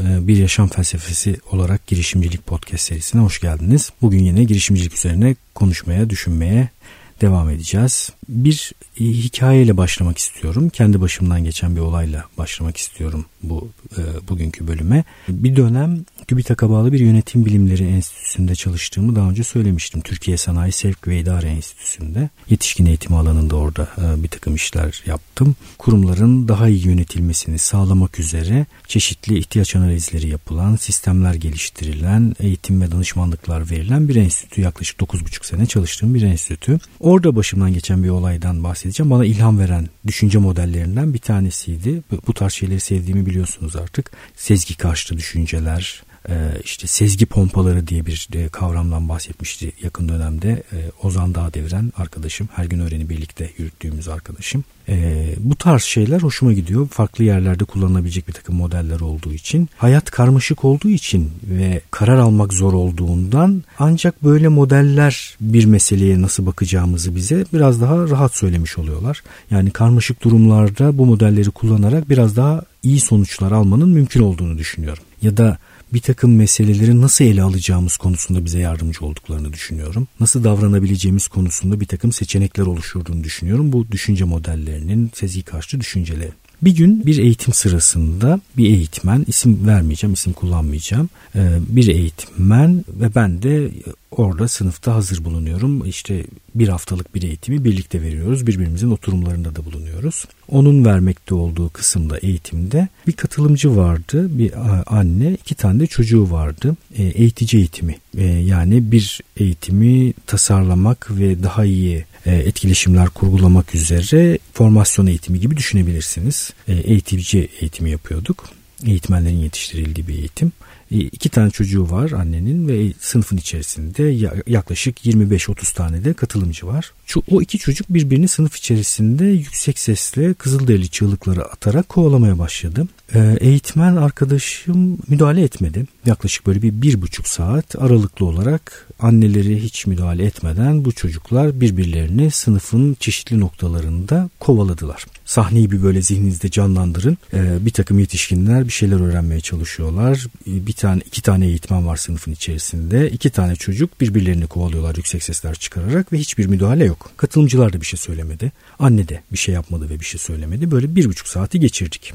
Ee, bir Yaşam Felsefesi olarak girişimcilik podcast serisine hoş geldiniz. Bugün yine girişimcilik üzerine konuşmaya, düşünmeye devam edeceğiz. Bir hikayeyle başlamak istiyorum. Kendi başımdan geçen bir olayla başlamak istiyorum bu e, bugünkü bölüme. Bir dönem TÜBİTAK'a bağlı bir yönetim bilimleri enstitüsünde çalıştığımı daha önce söylemiştim. Türkiye Sanayi Sevk ve İdare Enstitüsü'nde. Yetişkin eğitim alanında orada e, bir takım işler yaptım. Kurumların daha iyi yönetilmesini sağlamak üzere çeşitli ihtiyaç analizleri yapılan, sistemler geliştirilen, eğitim ve danışmanlıklar verilen bir enstitü. Yaklaşık 9,5 sene çalıştığım bir enstitü. Orada başımdan geçen bir olaydan bahsedeceğim. Bana ilham veren düşünce modellerinden bir tanesiydi. Bu tarz şeyleri sevdiğimi biliyorsunuz artık. Sezgi karşıtı düşünceler, işte sezgi pompaları diye bir e, kavramdan bahsetmişti yakın dönemde e, Ozan Dağdeviren arkadaşım her gün öğreni birlikte yürüttüğümüz arkadaşım. Bu tarz şeyler hoşuma gidiyor. Farklı yerlerde kullanılabilecek bir takım modeller olduğu için. Hayat karmaşık olduğu için ve karar almak zor olduğundan ancak böyle modeller bir meseleye nasıl bakacağımızı bize biraz daha rahat söylemiş oluyorlar. Yani karmaşık durumlarda bu modelleri kullanarak biraz daha iyi sonuçlar almanın mümkün olduğunu düşünüyorum. Ya da bir takım meseleleri nasıl ele alacağımız konusunda bize yardımcı olduklarını düşünüyorum. Nasıl davranabileceğimiz konusunda bir takım seçenekler oluşturduğunu düşünüyorum. Bu düşünce modellerinin sezgi karşı düşünceleri. Bir gün bir eğitim sırasında bir eğitmen isim vermeyeceğim isim kullanmayacağım bir eğitmen ve ben de orada sınıfta hazır bulunuyorum işte bir haftalık bir eğitimi birlikte veriyoruz birbirimizin oturumlarında da bulunuyoruz onun vermekte olduğu kısımda eğitimde bir katılımcı vardı bir anne iki tane de çocuğu vardı e, eğitici eğitimi e, yani bir eğitimi tasarlamak ve daha iyi etkileşimler kurgulamak üzere formasyon eğitimi gibi düşünebilirsiniz. Eğitici eğitimi yapıyorduk. Eğitmenlerin yetiştirildiği bir eğitim. İki tane çocuğu var annenin ve sınıfın içerisinde yaklaşık 25-30 tane de katılımcı var. O iki çocuk birbirini sınıf içerisinde yüksek sesle kızılderili çığlıkları atarak kovalamaya başladı. Eğitmen arkadaşım müdahale etmedi. Yaklaşık böyle bir bir buçuk saat aralıklı olarak anneleri hiç müdahale etmeden bu çocuklar birbirlerini sınıfın çeşitli noktalarında kovaladılar. Sahneyi bir böyle zihninizde canlandırın. Ee, bir takım yetişkinler bir şeyler öğrenmeye çalışıyorlar. Bir tane iki tane eğitmen var sınıfın içerisinde. İki tane çocuk birbirlerini kovalıyorlar yüksek sesler çıkararak ve hiçbir müdahale yok. Katılımcılar da bir şey söylemedi. Anne de bir şey yapmadı ve bir şey söylemedi. Böyle bir buçuk saati geçirdik.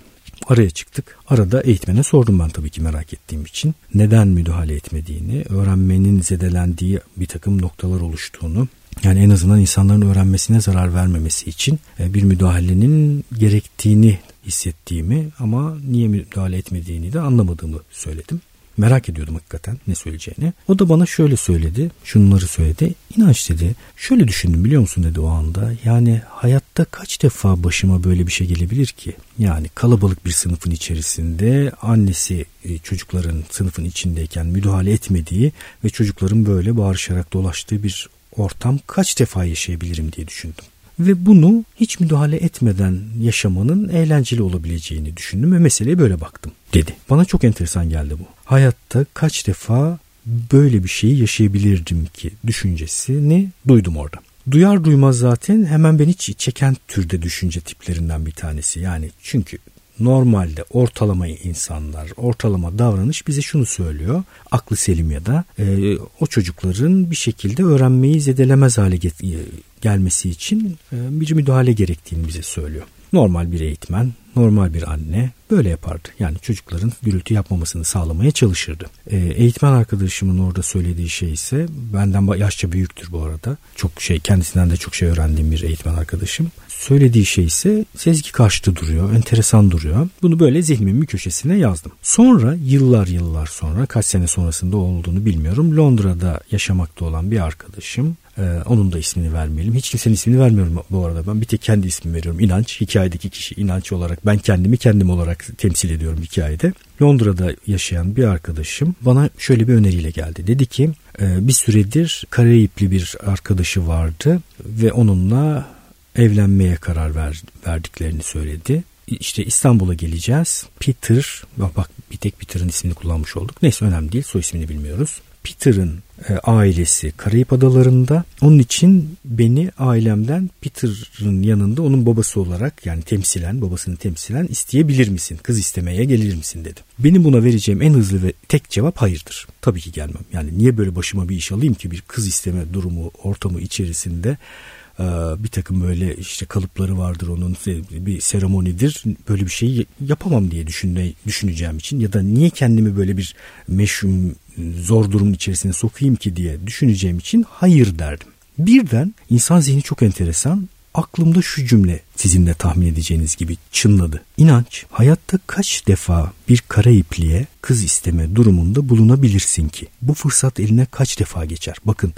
Araya çıktık. Arada eğitmene sordum ben tabii ki merak ettiğim için. Neden müdahale etmediğini, öğrenmenin zedelendiği bir takım noktalar oluştuğunu, yani en azından insanların öğrenmesine zarar vermemesi için e, bir müdahalenin gerektiğini hissettiğimi ama niye müdahale etmediğini de anlamadığımı söyledim. Merak ediyordum hakikaten ne söyleyeceğini. O da bana şöyle söyledi. Şunları söyledi. İnanç dedi. Şöyle düşündüm biliyor musun dedi o anda. Yani hayatta kaç defa başıma böyle bir şey gelebilir ki? Yani kalabalık bir sınıfın içerisinde annesi e, çocukların sınıfın içindeyken müdahale etmediği ve çocukların böyle bağırışarak dolaştığı bir ortam kaç defa yaşayabilirim diye düşündüm ve bunu hiç müdahale etmeden yaşamanın eğlenceli olabileceğini düşündüm ve meseleye böyle baktım dedi. Bana çok enteresan geldi bu. Hayatta kaç defa böyle bir şeyi yaşayabilirdim ki düşüncesini duydum orada. Duyar duymaz zaten hemen beni çeken türde düşünce tiplerinden bir tanesi. Yani çünkü normalde ortalama insanlar, ortalama davranış bize şunu söylüyor. Aklı selim ya da e, o çocukların bir şekilde öğrenmeyi zedelemez hale get- gelmesi için e, bir müdahale gerektiğini bize söylüyor. Normal bir eğitmen, normal bir anne böyle yapardı. Yani çocukların gürültü yapmamasını sağlamaya çalışırdı. E, eğitmen arkadaşımın orada söylediği şey ise benden yaşça büyüktür bu arada. Çok şey kendisinden de çok şey öğrendiğim bir eğitmen arkadaşım. Söylediği şey ise sezgi karşıtı duruyor, enteresan duruyor. Bunu böyle zihnimin bir köşesine yazdım. Sonra yıllar yıllar sonra kaç sene sonrasında olduğunu bilmiyorum. Londra'da yaşamakta olan bir arkadaşım ee, onun da ismini vermeyelim. Hiç kimsenin ismini vermiyorum bu arada. Ben bir tek kendi ismimi veriyorum. İnanç. Hikayedeki kişi inanç olarak. Ben kendimi kendim olarak temsil ediyorum hikayede. Londra'da yaşayan bir arkadaşım bana şöyle bir öneriyle geldi. Dedi ki e, bir süredir Karayipli bir arkadaşı vardı ve onunla evlenmeye karar ver, verdiklerini söyledi. İşte İstanbul'a geleceğiz. Peter, bak bir tek Peter'ın ismini kullanmış olduk. Neyse önemli değil. Soy ismini bilmiyoruz. Peter'ın e, ailesi Karayip Adaları'nda. Onun için beni ailemden Peter'ın yanında onun babası olarak yani temsilen babasını temsilen isteyebilir misin? Kız istemeye gelir misin dedi. Benim buna vereceğim en hızlı ve tek cevap hayırdır. Tabii ki gelmem. Yani niye böyle başıma bir iş alayım ki bir kız isteme durumu ortamı içerisinde ee, bir takım böyle işte kalıpları vardır onun bir seremonidir böyle bir şeyi yapamam diye düşünme, düşüneceğim için ya da niye kendimi böyle bir meşhum zor durumun içerisine sokayım ki diye düşüneceğim için hayır derdim. Birden insan zihni çok enteresan aklımda şu cümle sizin de tahmin edeceğiniz gibi çınladı. İnanç hayatta kaç defa bir kara ipliğe kız isteme durumunda bulunabilirsin ki? Bu fırsat eline kaç defa geçer? Bakın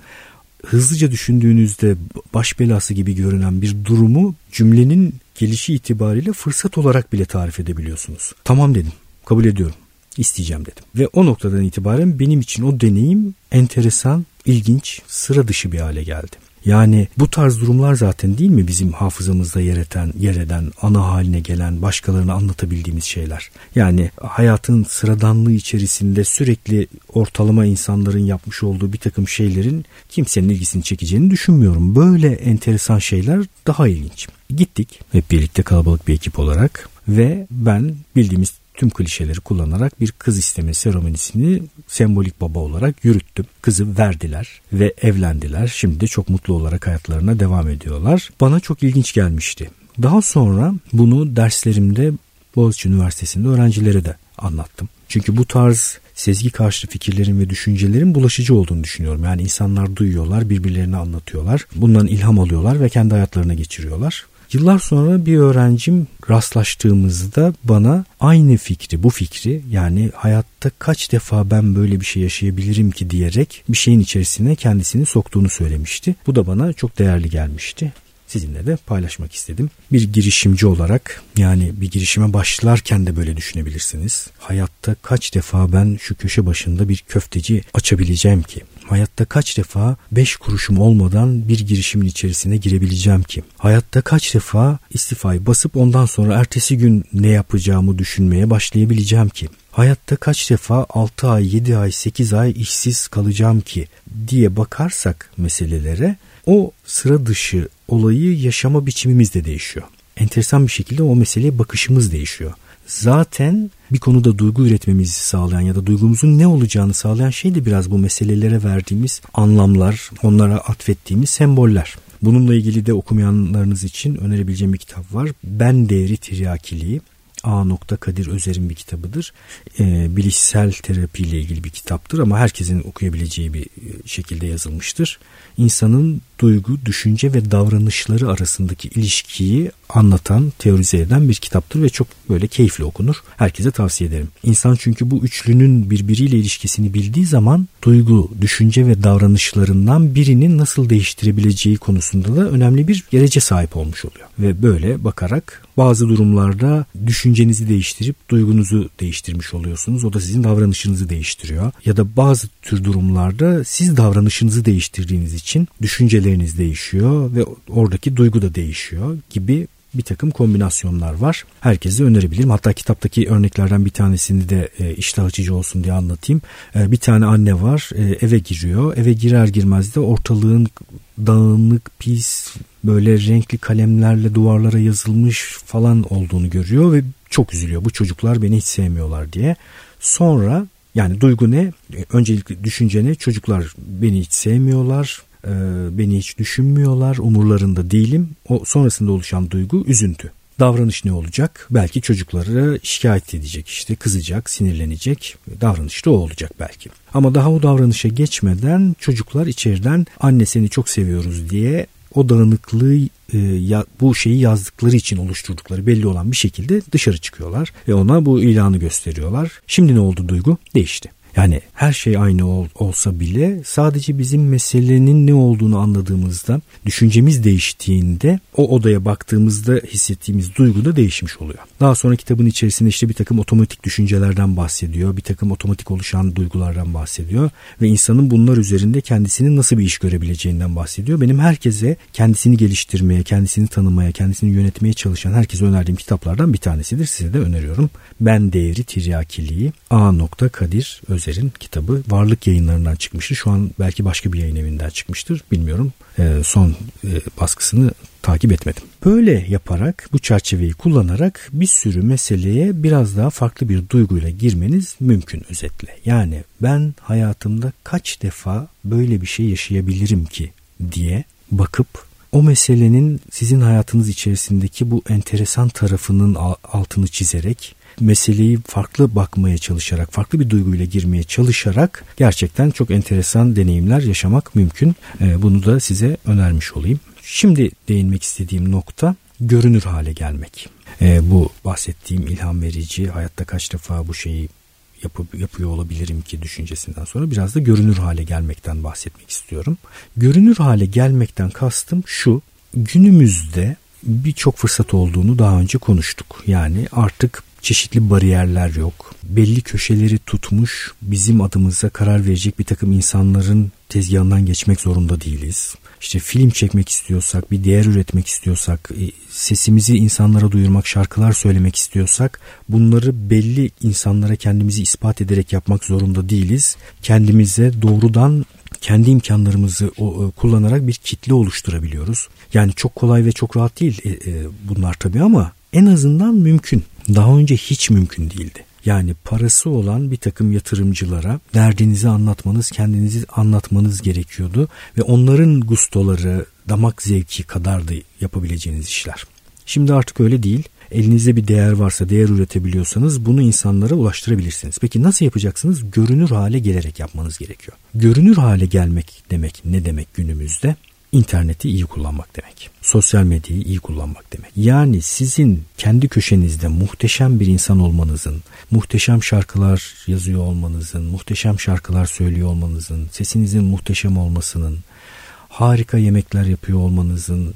hızlıca düşündüğünüzde baş belası gibi görünen bir durumu cümlenin gelişi itibariyle fırsat olarak bile tarif edebiliyorsunuz. Tamam dedim. Kabul ediyorum. İsteyeceğim dedim. Ve o noktadan itibaren benim için o deneyim enteresan, ilginç, sıra dışı bir hale geldi. Yani bu tarz durumlar zaten değil mi bizim hafızamızda yer eden, yer eden, ana haline gelen, başkalarına anlatabildiğimiz şeyler. Yani hayatın sıradanlığı içerisinde sürekli ortalama insanların yapmış olduğu bir takım şeylerin kimsenin ilgisini çekeceğini düşünmüyorum. Böyle enteresan şeyler daha ilginç. Gittik hep birlikte kalabalık bir ekip olarak ve ben bildiğimiz tüm klişeleri kullanarak bir kız isteme seremonisini sembolik baba olarak yürüttüm. Kızı verdiler ve evlendiler. Şimdi de çok mutlu olarak hayatlarına devam ediyorlar. Bana çok ilginç gelmişti. Daha sonra bunu derslerimde Boğaziçi Üniversitesi'nde öğrencilere de anlattım. Çünkü bu tarz sezgi karşıtı fikirlerin ve düşüncelerin bulaşıcı olduğunu düşünüyorum. Yani insanlar duyuyorlar, birbirlerine anlatıyorlar. Bundan ilham alıyorlar ve kendi hayatlarına geçiriyorlar. Yıllar sonra bir öğrencim rastlaştığımızda bana aynı fikri, bu fikri yani hayatta kaç defa ben böyle bir şey yaşayabilirim ki diyerek bir şeyin içerisine kendisini soktuğunu söylemişti. Bu da bana çok değerli gelmişti sizinle de paylaşmak istedim. Bir girişimci olarak yani bir girişime başlarken de böyle düşünebilirsiniz. Hayatta kaç defa ben şu köşe başında bir köfteci açabileceğim ki? Hayatta kaç defa beş kuruşum olmadan bir girişimin içerisine girebileceğim ki? Hayatta kaç defa istifayı basıp ondan sonra ertesi gün ne yapacağımı düşünmeye başlayabileceğim ki? Hayatta kaç defa 6 ay, 7 ay, 8 ay işsiz kalacağım ki diye bakarsak meselelere o sıra dışı olayı yaşama biçimimiz de değişiyor. Enteresan bir şekilde o meseleye bakışımız değişiyor. Zaten bir konuda duygu üretmemizi sağlayan ya da duygumuzun ne olacağını sağlayan şey de biraz bu meselelere verdiğimiz anlamlar, onlara atfettiğimiz semboller. Bununla ilgili de okumayanlarınız için önerebileceğim bir kitap var. Ben Değeri Tiryakiliği. A. Kadir Özer'in bir kitabıdır. E, bilişsel terapi ile ilgili bir kitaptır ama herkesin okuyabileceği bir e, şekilde yazılmıştır. İnsanın duygu, düşünce ve davranışları arasındaki ilişkiyi anlatan, teorize eden bir kitaptır ve çok böyle keyifli okunur. Herkese tavsiye ederim. İnsan çünkü bu üçlünün birbiriyle ilişkisini bildiği zaman duygu, düşünce ve davranışlarından birinin nasıl değiştirebileceği konusunda da önemli bir gerece sahip olmuş oluyor. Ve böyle bakarak bazı durumlarda düşüncenizi değiştirip duygunuzu değiştirmiş oluyorsunuz. O da sizin davranışınızı değiştiriyor. Ya da bazı tür durumlarda siz davranışınızı değiştirdiğiniz için düşünceleriniz değişiyor ve oradaki duygu da değişiyor gibi bir takım kombinasyonlar var. Herkese önerebilirim. Hatta kitaptaki örneklerden bir tanesini de e, iştah açıcı olsun diye anlatayım. E, bir tane anne var e, eve giriyor. Eve girer girmez de ortalığın dağınık, pis, böyle renkli kalemlerle duvarlara yazılmış falan olduğunu görüyor ve çok üzülüyor. Bu çocuklar beni hiç sevmiyorlar diye. Sonra yani duygu ne? Öncelikle düşünce ne? Çocuklar beni hiç sevmiyorlar. E, beni hiç düşünmüyorlar, umurlarında değilim. O sonrasında oluşan duygu üzüntü. Davranış ne olacak? Belki çocukları şikayet edecek işte kızacak, sinirlenecek. Davranış da o olacak belki. Ama daha o davranışa geçmeden çocuklar içeriden anne seni çok seviyoruz diye o dağınıklığı e, bu şeyi yazdıkları için oluşturdukları belli olan bir şekilde dışarı çıkıyorlar ve ona bu ilanı gösteriyorlar. Şimdi ne oldu duygu? Değişti. Yani her şey aynı ol, olsa bile sadece bizim meselenin ne olduğunu anladığımızda, düşüncemiz değiştiğinde o odaya baktığımızda hissettiğimiz duygu da değişmiş oluyor. Daha sonra kitabın içerisinde işte bir takım otomatik düşüncelerden bahsediyor, bir takım otomatik oluşan duygulardan bahsediyor ve insanın bunlar üzerinde kendisinin nasıl bir iş görebileceğinden bahsediyor. Benim herkese kendisini geliştirmeye, kendisini tanımaya, kendisini yönetmeye çalışan herkese önerdiğim kitaplardan bir tanesidir. Size de öneriyorum. Ben Değeri Tiryakiliği A. Kadir Öz Özer'in kitabı Varlık yayınlarından çıkmıştır. Şu an belki başka bir yayın evinden çıkmıştır. Bilmiyorum. E, son e, baskısını takip etmedim. Böyle yaparak bu çerçeveyi kullanarak bir sürü meseleye biraz daha farklı bir duyguyla girmeniz mümkün özetle. Yani ben hayatımda kaç defa böyle bir şey yaşayabilirim ki diye bakıp o meselenin sizin hayatınız içerisindeki bu enteresan tarafının altını çizerek meseleyi farklı bakmaya çalışarak, farklı bir duyguyla girmeye çalışarak gerçekten çok enteresan deneyimler yaşamak mümkün. Ee, bunu da size önermiş olayım. Şimdi değinmek istediğim nokta görünür hale gelmek. Ee, bu bahsettiğim ilham verici, hayatta kaç defa bu şeyi yapıp, yapıyor olabilirim ki düşüncesinden sonra biraz da görünür hale gelmekten bahsetmek istiyorum. Görünür hale gelmekten kastım şu, günümüzde birçok fırsat olduğunu daha önce konuştuk. Yani artık çeşitli bariyerler yok. Belli köşeleri tutmuş bizim adımıza karar verecek bir takım insanların tezgahından geçmek zorunda değiliz. İşte film çekmek istiyorsak, bir değer üretmek istiyorsak, e, sesimizi insanlara duyurmak, şarkılar söylemek istiyorsak bunları belli insanlara kendimizi ispat ederek yapmak zorunda değiliz. Kendimize doğrudan kendi imkanlarımızı o, kullanarak bir kitle oluşturabiliyoruz. Yani çok kolay ve çok rahat değil e, e, bunlar tabii ama en azından mümkün. Daha önce hiç mümkün değildi. Yani parası olan bir takım yatırımcılara derdinizi anlatmanız, kendinizi anlatmanız gerekiyordu ve onların gustoları, damak zevki kadardı yapabileceğiniz işler. Şimdi artık öyle değil. Elinizde bir değer varsa, değer üretebiliyorsanız bunu insanlara ulaştırabilirsiniz. Peki nasıl yapacaksınız? Görünür hale gelerek yapmanız gerekiyor. Görünür hale gelmek demek ne demek günümüzde? İnterneti iyi kullanmak demek. Sosyal medyayı iyi kullanmak demek. Yani sizin kendi köşenizde muhteşem bir insan olmanızın, muhteşem şarkılar yazıyor olmanızın, muhteşem şarkılar söylüyor olmanızın, sesinizin muhteşem olmasının, harika yemekler yapıyor olmanızın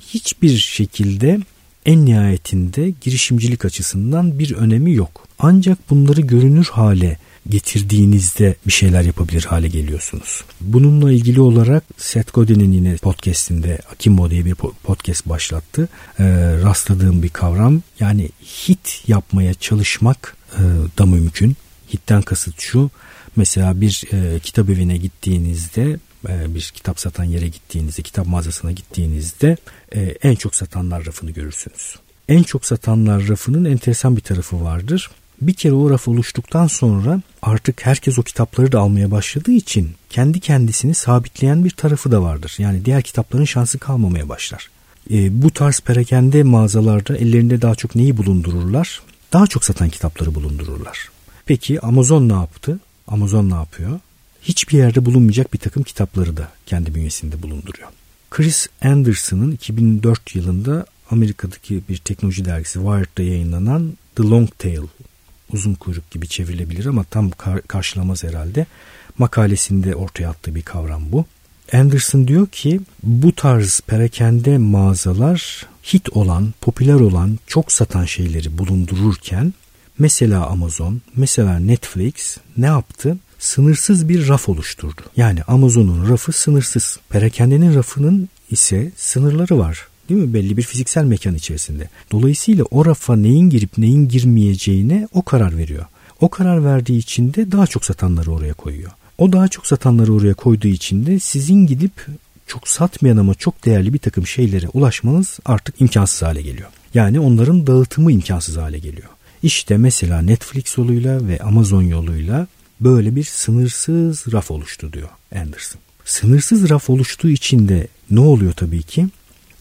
hiçbir şekilde en nihayetinde girişimcilik açısından bir önemi yok. Ancak bunları görünür hale getirdiğinizde bir şeyler yapabilir hale geliyorsunuz. Bununla ilgili olarak Seth Godin'in yine podcastinde Akimbo diye bir podcast başlattı. E, rastladığım bir kavram yani hit yapmaya çalışmak e, da mümkün. Hitten kasıt şu mesela bir e, kitap evine gittiğinizde e, bir kitap satan yere gittiğinizde, kitap mağazasına gittiğinizde e, en çok satanlar rafını görürsünüz. En çok satanlar rafının enteresan bir tarafı vardır bir kere o raf oluştuktan sonra artık herkes o kitapları da almaya başladığı için kendi kendisini sabitleyen bir tarafı da vardır. Yani diğer kitapların şansı kalmamaya başlar. E, bu tarz perakende mağazalarda ellerinde daha çok neyi bulundururlar? Daha çok satan kitapları bulundururlar. Peki Amazon ne yaptı? Amazon ne yapıyor? Hiçbir yerde bulunmayacak bir takım kitapları da kendi bünyesinde bulunduruyor. Chris Anderson'ın 2004 yılında Amerika'daki bir teknoloji dergisi Wired'da yayınlanan The Long Tail uzun kuyruk gibi çevrilebilir ama tam kar- karşılamaz herhalde. Makalesinde ortaya attığı bir kavram bu. Anderson diyor ki bu tarz perakende mağazalar hit olan, popüler olan, çok satan şeyleri bulundururken mesela Amazon, mesela Netflix ne yaptı? Sınırsız bir raf oluşturdu. Yani Amazon'un rafı sınırsız. Perakendenin rafının ise sınırları var. Değil mi? Belli bir fiziksel mekan içerisinde. Dolayısıyla o rafa neyin girip neyin girmeyeceğine o karar veriyor. O karar verdiği için de daha çok satanları oraya koyuyor. O daha çok satanları oraya koyduğu için de sizin gidip çok satmayan ama çok değerli bir takım şeylere ulaşmanız artık imkansız hale geliyor. Yani onların dağıtımı imkansız hale geliyor. İşte mesela Netflix yoluyla ve Amazon yoluyla böyle bir sınırsız raf oluştu diyor Anderson. Sınırsız raf oluştuğu için de ne oluyor tabii ki?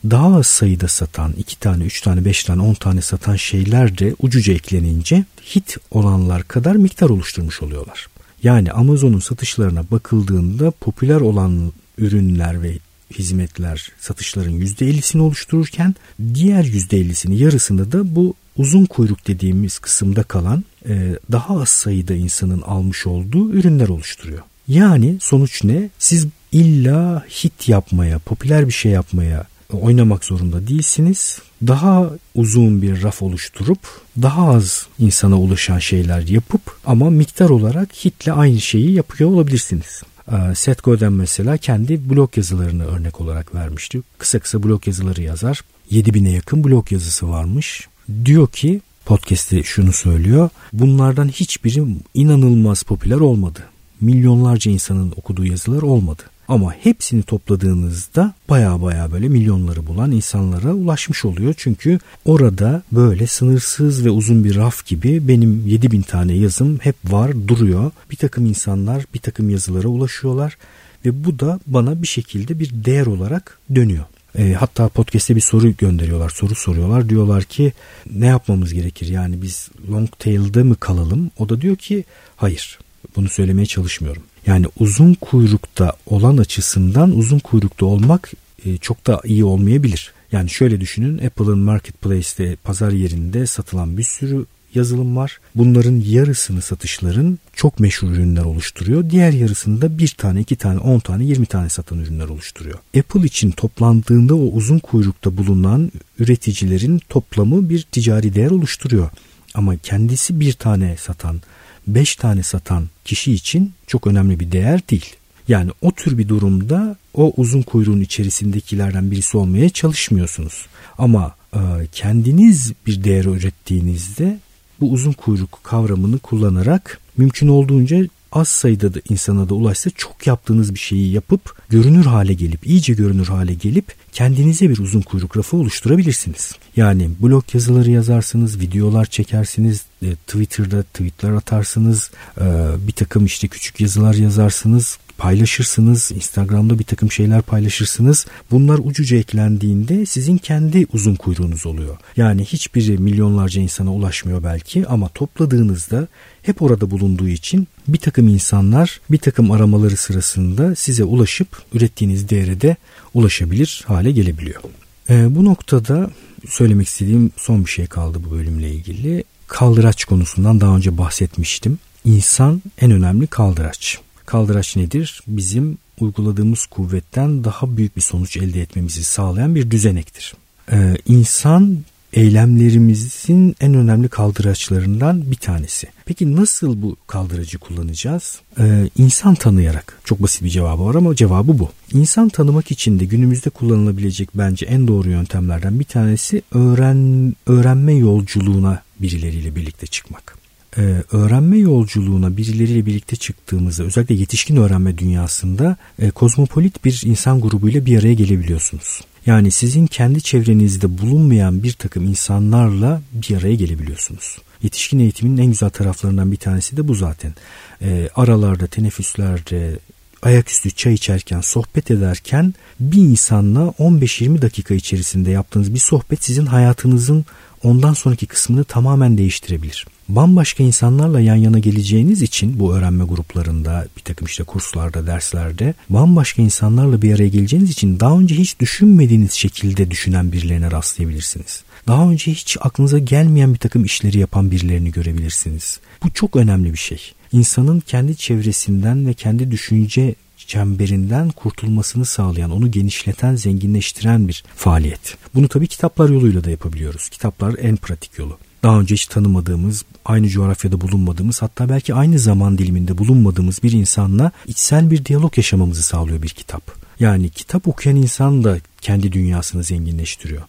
Daha az sayıda satan, 2 tane, 3 tane, 5 tane, 10 tane satan şeyler de ucuca eklenince hit olanlar kadar miktar oluşturmuş oluyorlar. Yani Amazon'un satışlarına bakıldığında popüler olan ürünler ve hizmetler satışların %50'sini oluştururken diğer %50'sini yarısını da bu uzun kuyruk dediğimiz kısımda kalan e, daha az sayıda insanın almış olduğu ürünler oluşturuyor. Yani sonuç ne? Siz illa hit yapmaya, popüler bir şey yapmaya oynamak zorunda değilsiniz. Daha uzun bir raf oluşturup daha az insana ulaşan şeyler yapıp ama miktar olarak hitle aynı şeyi yapıyor olabilirsiniz. Ee, Seth Godin mesela kendi blog yazılarını örnek olarak vermişti. Kısa kısa blog yazıları yazar. 7000'e yakın blog yazısı varmış. Diyor ki podcast'te şunu söylüyor. Bunlardan hiçbiri inanılmaz popüler olmadı. Milyonlarca insanın okuduğu yazılar olmadı. Ama hepsini topladığınızda baya baya böyle milyonları bulan insanlara ulaşmış oluyor. Çünkü orada böyle sınırsız ve uzun bir raf gibi benim 7000 tane yazım hep var duruyor. Bir takım insanlar bir takım yazılara ulaşıyorlar ve bu da bana bir şekilde bir değer olarak dönüyor. E, hatta podcast'te bir soru gönderiyorlar, soru soruyorlar. Diyorlar ki ne yapmamız gerekir? Yani biz long tail'de mi kalalım? O da diyor ki hayır. Bunu söylemeye çalışmıyorum. Yani uzun kuyrukta olan açısından uzun kuyrukta olmak e, çok da iyi olmayabilir. Yani şöyle düşünün Apple'ın marketplace'te pazar yerinde satılan bir sürü yazılım var. Bunların yarısını satışların çok meşhur ürünler oluşturuyor. Diğer yarısını da bir tane, iki tane, on tane, yirmi tane satan ürünler oluşturuyor. Apple için toplandığında o uzun kuyrukta bulunan üreticilerin toplamı bir ticari değer oluşturuyor. Ama kendisi bir tane satan 5 tane satan kişi için çok önemli bir değer değil. Yani o tür bir durumda o uzun kuyruğun içerisindekilerden birisi olmaya çalışmıyorsunuz. Ama e, kendiniz bir değer ürettiğinizde bu uzun kuyruk kavramını kullanarak mümkün olduğunca az sayıda da insana da ulaşsa çok yaptığınız bir şeyi yapıp görünür hale gelip iyice görünür hale gelip kendinize bir uzun kuyruk rafı oluşturabilirsiniz. Yani blog yazıları yazarsınız, videolar çekersiniz, e, Twitter'da tweetler atarsınız, e, bir takım işte küçük yazılar yazarsınız, paylaşırsınız. Instagram'da bir takım şeyler paylaşırsınız. Bunlar ucuca eklendiğinde sizin kendi uzun kuyruğunuz oluyor. Yani hiçbiri milyonlarca insana ulaşmıyor belki ama topladığınızda hep orada bulunduğu için bir takım insanlar bir takım aramaları sırasında size ulaşıp ürettiğiniz değere de ulaşabilir hale gelebiliyor. E, bu noktada söylemek istediğim son bir şey kaldı bu bölümle ilgili. Kaldıraç konusundan daha önce bahsetmiştim. İnsan en önemli kaldıraç. Kaldıraç nedir? Bizim uyguladığımız kuvvetten daha büyük bir sonuç elde etmemizi sağlayan bir düzenektir. Ee, insan eylemlerimizin en önemli kaldıraçlarından bir tanesi. Peki nasıl bu kaldıracı kullanacağız? Ee, insan tanıyarak. Çok basit bir cevabı var ama cevabı bu. İnsan tanımak için de günümüzde kullanılabilecek bence en doğru yöntemlerden bir tanesi öğren öğrenme yolculuğuna birileriyle birlikte çıkmak ee, öğrenme yolculuğuna birileriyle birlikte çıktığımızda özellikle yetişkin öğrenme dünyasında e, kozmopolit bir insan grubuyla bir araya gelebiliyorsunuz. Yani sizin kendi çevrenizde bulunmayan bir takım insanlarla bir araya gelebiliyorsunuz. Yetişkin eğitimin en güzel taraflarından bir tanesi de bu zaten. E, aralarda, teneffüslerde, ayaküstü çay içerken, sohbet ederken bir insanla 15-20 dakika içerisinde yaptığınız bir sohbet sizin hayatınızın ondan sonraki kısmını tamamen değiştirebilir. Bambaşka insanlarla yan yana geleceğiniz için bu öğrenme gruplarında bir takım işte kurslarda derslerde bambaşka insanlarla bir araya geleceğiniz için daha önce hiç düşünmediğiniz şekilde düşünen birilerine rastlayabilirsiniz. Daha önce hiç aklınıza gelmeyen bir takım işleri yapan birilerini görebilirsiniz. Bu çok önemli bir şey. İnsanın kendi çevresinden ve kendi düşünce çemberinden kurtulmasını sağlayan, onu genişleten, zenginleştiren bir faaliyet. Bunu tabii kitaplar yoluyla da yapabiliyoruz. Kitaplar en pratik yolu. Daha önce hiç tanımadığımız, aynı coğrafyada bulunmadığımız, hatta belki aynı zaman diliminde bulunmadığımız bir insanla içsel bir diyalog yaşamamızı sağlıyor bir kitap. Yani kitap okuyan insan da kendi dünyasını zenginleştiriyor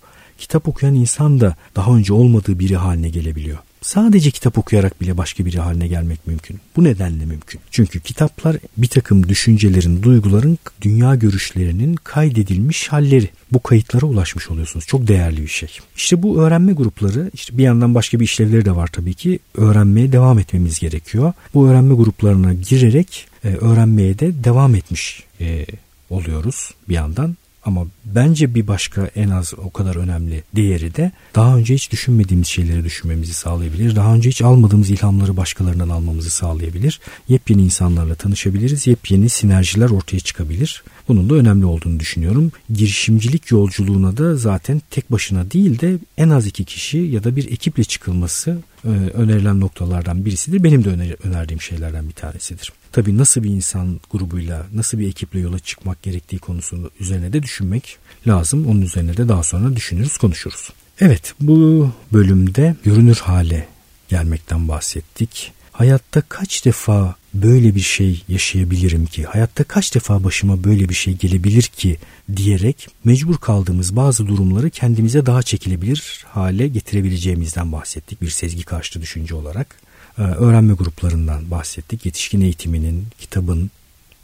kitap okuyan insan da daha önce olmadığı biri haline gelebiliyor. Sadece kitap okuyarak bile başka biri haline gelmek mümkün. Bu nedenle mümkün. Çünkü kitaplar bir takım düşüncelerin, duyguların, dünya görüşlerinin kaydedilmiş halleri. Bu kayıtlara ulaşmış oluyorsunuz. Çok değerli bir şey. İşte bu öğrenme grupları, işte bir yandan başka bir işlevleri de var tabii ki. Öğrenmeye devam etmemiz gerekiyor. Bu öğrenme gruplarına girerek e, öğrenmeye de devam etmiş e, oluyoruz bir yandan. Ama bence bir başka en az o kadar önemli değeri de daha önce hiç düşünmediğimiz şeyleri düşünmemizi sağlayabilir. Daha önce hiç almadığımız ilhamları başkalarından almamızı sağlayabilir. Yepyeni insanlarla tanışabiliriz. Yepyeni sinerjiler ortaya çıkabilir. Bunun da önemli olduğunu düşünüyorum. Girişimcilik yolculuğuna da zaten tek başına değil de en az iki kişi ya da bir ekiple çıkılması e, önerilen noktalardan birisidir. Benim de önerdiğim şeylerden bir tanesidir. Tabii nasıl bir insan grubuyla, nasıl bir ekiple yola çıkmak gerektiği konusunu üzerine de düşünmek lazım. Onun üzerine de daha sonra düşünürüz, konuşuruz. Evet, bu bölümde görünür hale gelmekten bahsettik. Hayatta kaç defa böyle bir şey yaşayabilirim ki? Hayatta kaç defa başıma böyle bir şey gelebilir ki diyerek mecbur kaldığımız bazı durumları kendimize daha çekilebilir hale getirebileceğimizden bahsettik bir sezgi karşıtı düşünce olarak. Ee, öğrenme gruplarından bahsettik. Yetişkin eğitiminin, kitabın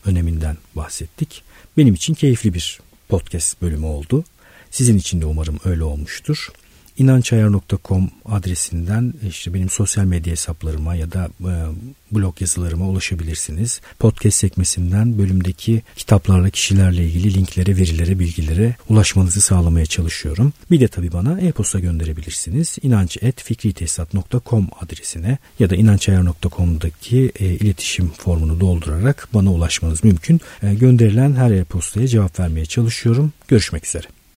öneminden bahsettik. Benim için keyifli bir podcast bölümü oldu. Sizin için de umarım öyle olmuştur inançayar.com adresinden işte benim sosyal medya hesaplarıma ya da e, blog yazılarıma ulaşabilirsiniz. Podcast sekmesinden bölümdeki kitaplarla kişilerle ilgili linklere, verilere, bilgilere ulaşmanızı sağlamaya çalışıyorum. Bir de tabii bana e-posta gönderebilirsiniz. inanç.fikritesat.com adresine ya da inançayar.com'daki e, iletişim formunu doldurarak bana ulaşmanız mümkün. E, gönderilen her e-postaya cevap vermeye çalışıyorum. Görüşmek üzere.